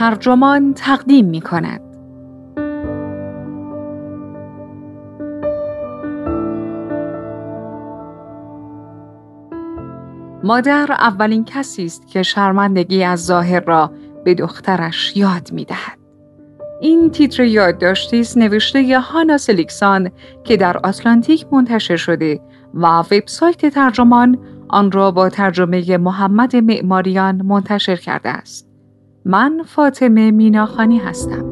ترجمان تقدیم می کند. مادر اولین کسی است که شرمندگی از ظاهر را به دخترش یاد می دهد. این تیتر یادداشتی است نوشته ی هانا سلیکسان که در آتلانتیک منتشر شده و وبسایت ترجمان آن را با ترجمه محمد معماریان منتشر کرده است. من فاطمه میناخانی هستم.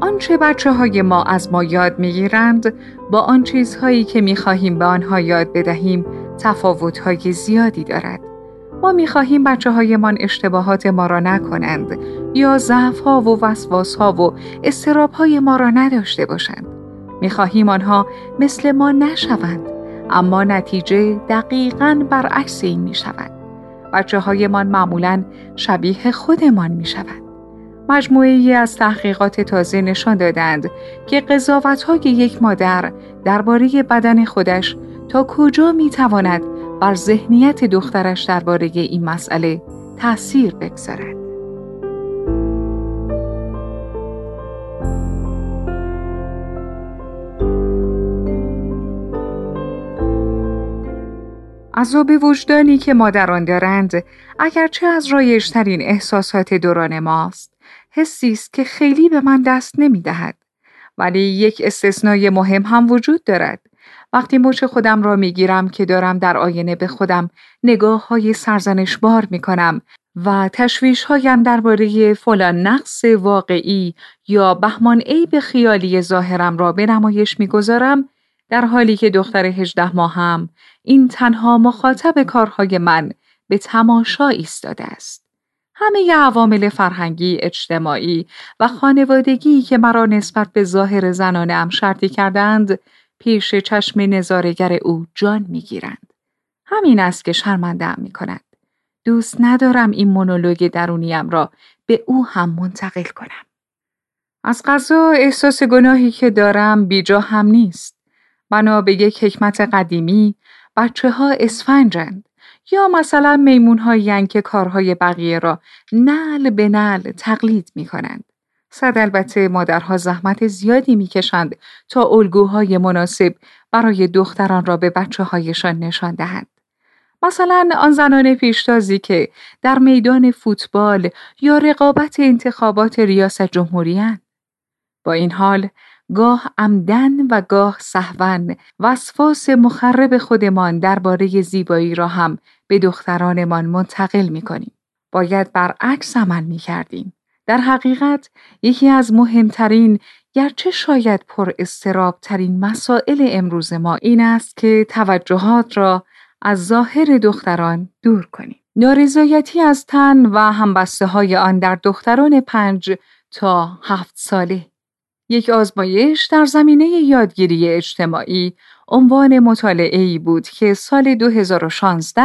آنچه بچه های ما از ما یاد می‌گیرند با آن چیزهایی که می خواهیم به آنها یاد بدهیم تفاوت های زیادی دارد. ما می خواهیم بچه هایمان اشتباهات ما را نکنند یا ضعف ها و وسواس ها و استراب های ما را نداشته باشند. می خواهیم آنها مثل ما نشوند اما نتیجه دقیقا برعکس این می شود. بچه هایمان معمولا شبیه خودمان می شود. مجموعه از تحقیقات تازه نشان دادند که قضاوت های یک مادر درباره بدن خودش تا کجا می تواند بر ذهنیت دخترش درباره این مسئله تأثیر بگذارد. عذاب وجدانی که مادران دارند اگرچه از رایجترین احساسات دوران ماست حسی است که خیلی به من دست نمی دهد. ولی یک استثنای مهم هم وجود دارد. وقتی مچ خودم را می گیرم که دارم در آینه به خودم نگاه های سرزنش بار می کنم و تشویش هایم درباره فلان نقص واقعی یا بهمان عیب خیالی ظاهرم را به نمایش می‌گذارم در حالی که دختر هجده ماهم این تنها مخاطب کارهای من به تماشا ایستاده است. همه عوامل فرهنگی، اجتماعی و خانوادگی که مرا نسبت به ظاهر زنانه ام شرطی کردند، پیش چشم نظارگر او جان می‌گیرند. همین است که شرمنده می کند. دوست ندارم این مونولوگ درونیم را به او هم منتقل کنم. از قضا احساس گناهی که دارم بیجا هم نیست. بنا به یک حکمت قدیمی بچه ها اسفنجند. یا مثلا میمون که کارهای بقیه را نل به نل تقلید می کنند. صد البته مادرها زحمت زیادی می‌کشند تا الگوهای مناسب برای دختران را به بچه هایشان نشان دهند. مثلا آن زنان پیشتازی که در میدان فوتبال یا رقابت انتخابات ریاست جمهوری با این حال گاه عمدن و گاه سهون وسواس مخرب خودمان درباره زیبایی را هم به دخترانمان منتقل می کنیم. باید برعکس عمل می کردیم. در حقیقت یکی از مهمترین گرچه شاید پر ترین مسائل امروز ما این است که توجهات را از ظاهر دختران دور کنیم. نارضایتی از تن و همبسته های آن در دختران پنج تا هفت ساله یک آزمایش در زمینه یادگیری اجتماعی عنوان مطالعه ای بود که سال 2016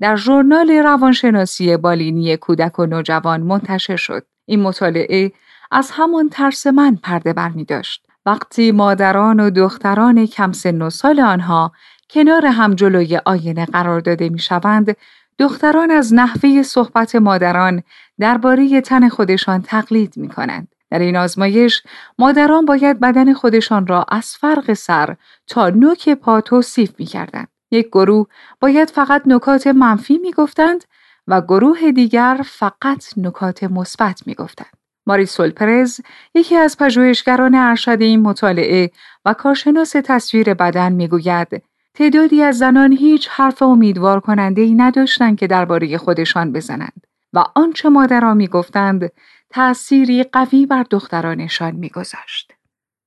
در ژورنال روانشناسی بالینی کودک و نوجوان منتشر شد. این مطالعه از همان ترس من پرده بر می داشت. وقتی مادران و دختران کم سن و سال آنها کنار هم جلوی آینه قرار داده می شوند، دختران از نحوه صحبت مادران درباره تن خودشان تقلید می کنند. در این آزمایش مادران باید بدن خودشان را از فرق سر تا نوک پا توصیف می کردند. یک گروه باید فقط نکات منفی می گفتند و گروه دیگر فقط نکات مثبت می گفتند. ماریسول پرز یکی از پژوهشگران ارشد این مطالعه و کارشناس تصویر بدن می‌گوید تعدادی از زنان هیچ حرف امیدوار کننده ای نداشتند که درباره خودشان بزنند و آنچه مادران می‌گفتند تأثیری قوی بر دخترانشان میگذاشت.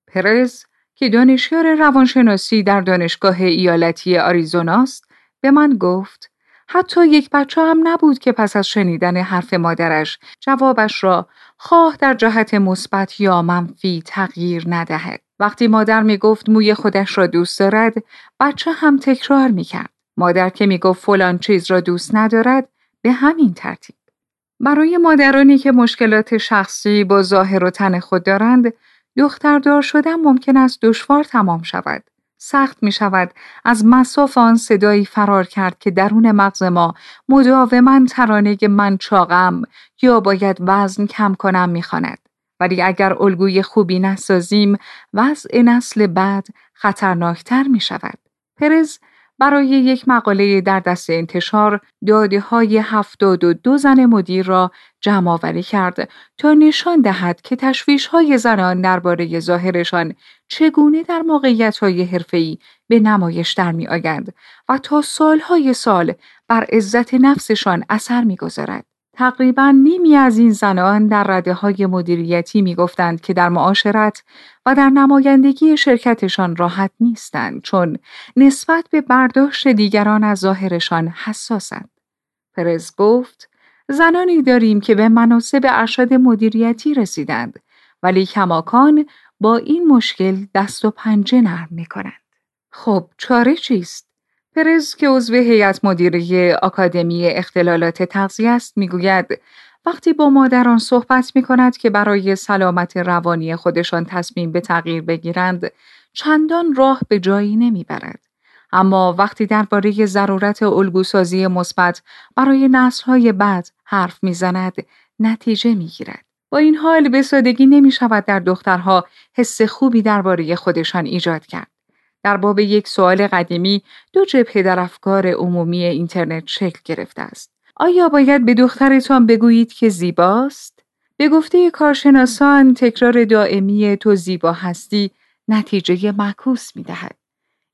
پرز که دانشیار روانشناسی در دانشگاه ایالتی آریزوناست به من گفت حتی یک بچه هم نبود که پس از شنیدن حرف مادرش جوابش را خواه در جهت مثبت یا منفی تغییر ندهد. وقتی مادر می گفت موی خودش را دوست دارد بچه هم تکرار می کرد. مادر که می گفت فلان چیز را دوست ندارد به همین ترتیب. برای مادرانی که مشکلات شخصی با ظاهر و تن خود دارند دختردار شدن ممکن است دشوار تمام شود. سخت می شود از مساف آن صدایی فرار کرد که درون مغز ما مداوما ترانه من چاقم یا باید وزن کم کنم می‌خواند. ولی اگر الگوی خوبی نسازیم وضع نسل بعد خطرناکتر می شود. پرز برای یک مقاله در دست انتشار داده های هفتاد و دو زن مدیر را جمع آوری کرد تا نشان دهد که تشویش های زنان درباره ظاهرشان چگونه در موقعیت های حرفه‌ای به نمایش در می آگند و تا سالهای سال بر عزت نفسشان اثر می گذارد. تقریبا نیمی از این زنان در رده های مدیریتی می گفتند که در معاشرت و در نمایندگی شرکتشان راحت نیستند چون نسبت به برداشت دیگران از ظاهرشان حساسند. پرز گفت زنانی داریم که به مناسب ارشد مدیریتی رسیدند ولی کماکان با این مشکل دست و پنجه نرم می کنند. خب چاره چیست؟ پرز که عضو هیئت مدیره آکادمی اختلالات تغذیه است می‌گوید وقتی با مادران صحبت می کند که برای سلامت روانی خودشان تصمیم به تغییر بگیرند چندان راه به جایی نمی‌برد. اما وقتی درباره ضرورت الگوسازی مثبت برای نسلهای بعد حرف می‌زند نتیجه می‌گیرد. با این حال به سادگی نمی شود در دخترها حس خوبی درباره خودشان ایجاد کرد. در باب یک سوال قدیمی دو جبهه در افکار عمومی اینترنت شکل گرفته است. آیا باید به دخترتان بگویید که زیباست؟ به گفته کارشناسان تکرار دائمی تو زیبا هستی نتیجه معکوس می دهد.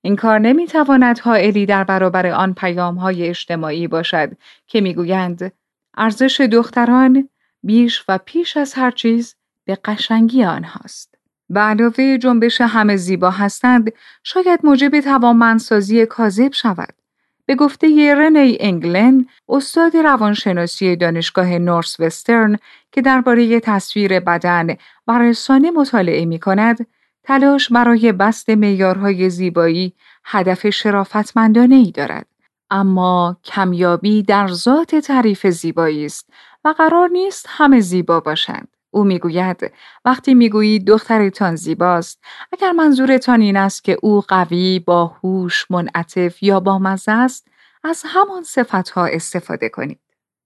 این کار نمی تواند حائلی در برابر آن پیام های اجتماعی باشد که می‌گویند ارزش دختران بیش و پیش از هر چیز به قشنگی آنهاست. به علاوه جنبش همه زیبا هستند شاید موجب توانمندسازی کاذب شود. به گفته رنی انگلن استاد روانشناسی دانشگاه نورس وسترن که درباره تصویر بدن و رسانه مطالعه می کند تلاش برای بست معیارهای زیبایی هدف شرافتمندانه ای دارد. اما کمیابی در ذات تعریف زیبایی است و قرار نیست همه زیبا باشند. او می‌گوید وقتی می‌گویید دخترتان زیباست اگر منظورتان این است که او قوی باهوش منعطف یا بامزه است از همان صفتها استفاده کنید.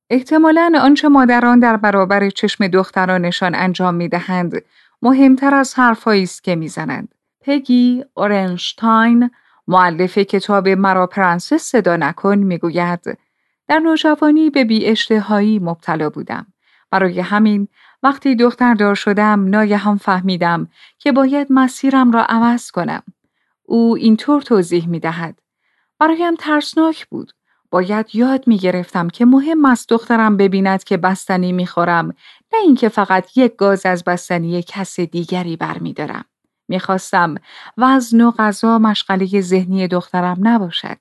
احتمالا آنچه مادران در برابر چشم دخترانشان انجام می‌دهند مهمتر از حرفهایی است که می‌زنند. پگی اورنشتاین معلف کتاب مرا پرنسس صدا نکن می‌گوید در نوجوانی به بی مبتلا بودم. برای همین وقتی دختردار شدم ناگهان فهمیدم که باید مسیرم را عوض کنم. او اینطور توضیح می دهد. برایم ترسناک بود. باید یاد می گرفتم که مهم است دخترم ببیند که بستنی می خورم نه اینکه فقط یک گاز از بستنی کس دیگری برمیدارم. می‌خواستم وزن و غذا مشغله ذهنی دخترم نباشد.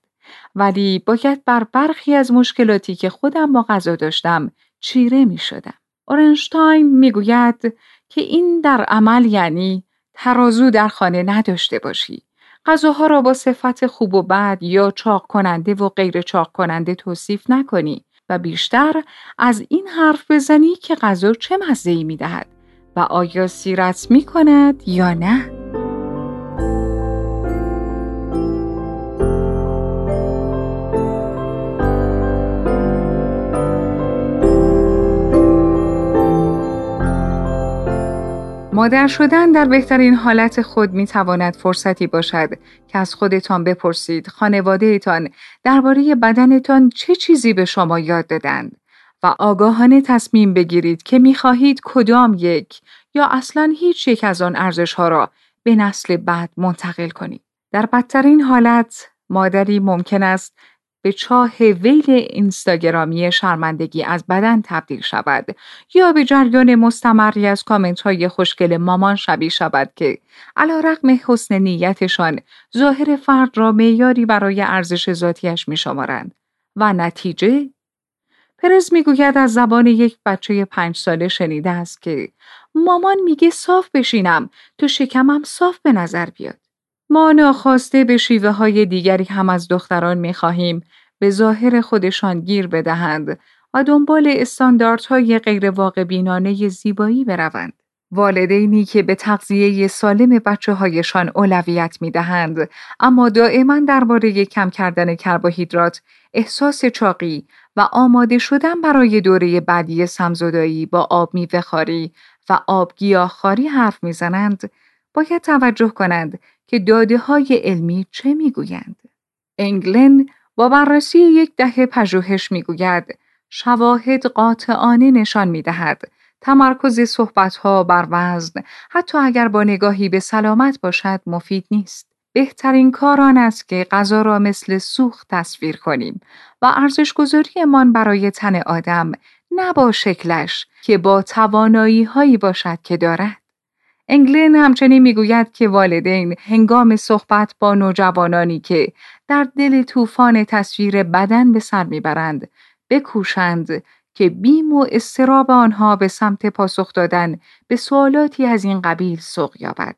ولی باید بر برخی از مشکلاتی که خودم با غذا داشتم چیره می شدم. اورنشتاین می‌گوید که این در عمل یعنی ترازو در خانه نداشته باشی. غذاها را با صفت خوب و بد یا چاق کننده و غیر چاق کننده توصیف نکنی و بیشتر از این حرف بزنی که غذا چه مزه‌ای می‌دهد و آیا سیرت می کند یا نه؟ مادر شدن در بهترین حالت خود می تواند فرصتی باشد که از خودتان بپرسید خانوادهتان درباره بدنتان چه چیزی به شما یاد دادند و آگاهانه تصمیم بگیرید که می خواهید کدام یک یا اصلا هیچ یک از آن ارزش ها را به نسل بعد منتقل کنید. در بدترین حالت مادری ممکن است به چاه ویل اینستاگرامی شرمندگی از بدن تبدیل شود یا به جریان مستمری از کامنت های خوشگل مامان شبیه شود که علا رقم حسن نیتشان ظاهر فرد را معیاری برای ارزش ذاتیش می شمارند. و نتیجه پرز می‌گوید از زبان یک بچه پنج ساله شنیده است که مامان میگه صاف بشینم تو شکمم صاف به نظر بیاد. ما ناخواسته به شیوه های دیگری هم از دختران می خواهیم به ظاهر خودشان گیر بدهند و دنبال استانداردهای غیر واقع بینانه زیبایی بروند. والدینی که به تغذیه سالم بچه هایشان اولویت می دهند اما دائما درباره کم کردن کربوهیدرات احساس چاقی و آماده شدن برای دوره بعدی سمزدایی با آب میوهخواری و آب گیاهخواری حرف می‌زنند باید توجه کنند که داده های علمی چه می‌گویند. انگلن با بررسی یک دهه پژوهش می‌گوید شواهد قاطعانه نشان می‌دهد تمرکز صحبتها بر وزن حتی اگر با نگاهی به سلامت باشد مفید نیست. بهترین کار آن است که غذا را مثل سوخت تصویر کنیم و ارزشگذاریمان برای تن آدم نه با شکلش که با توانایی هایی باشد که دارد. انگلین همچنین می‌گوید که والدین هنگام صحبت با نوجوانانی که در دل طوفان تصویر بدن به سر می‌برند بکوشند که بیم و استراب آنها به سمت پاسخ دادن به سوالاتی از این قبیل سوق یابد.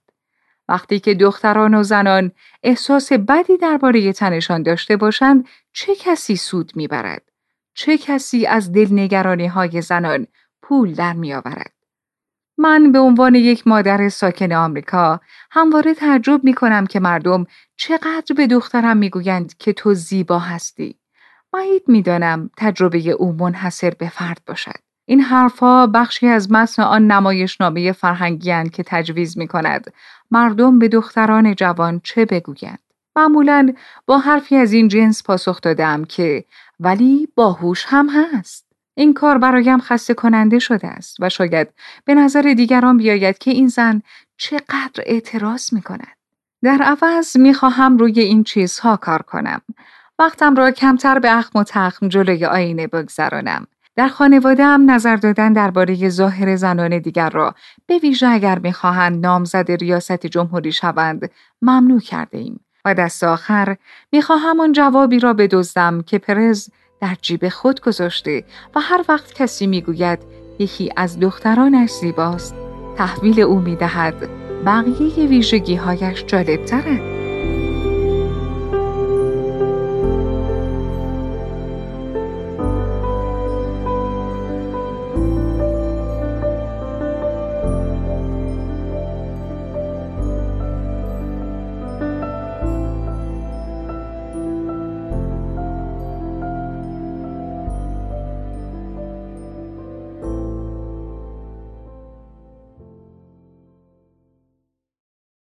وقتی که دختران و زنان احساس بدی درباره تنشان داشته باشند چه کسی سود می‌برد؟ چه کسی از دلنگرانی های زنان پول در میآورد؟ من به عنوان یک مادر ساکن آمریکا همواره تعجب می کنم که مردم چقدر به دخترم می‌گویند که تو زیبا هستی. بعید می‌دانم تجربه او منحصر به فرد باشد. این حرفها بخشی از متن آن نمایشنامه فرهنگی که تجویز می کند مردم به دختران جوان چه بگویند. معمولا با حرفی از این جنس پاسخ دادم که ولی باهوش هم هست. این کار برایم خسته کننده شده است و شاید به نظر دیگران بیاید که این زن چقدر اعتراض می کند. در عوض می خواهم روی این چیزها کار کنم. وقتم را کمتر به اخم و تخم جلوی آینه بگذرانم. در خانوادهام نظر دادن درباره ظاهر زنان دیگر را به ویژه اگر می‌خواهند نامزد ریاست جمهوری شوند ممنوع کرده ایم. و دست آخر می‌خواهم آن جوابی را بدزدم که پرز در جیب خود گذاشته و هر وقت کسی می‌گوید یکی از دخترانش زیباست تحویل او می‌دهد. بقیه ویژگی هایش جالب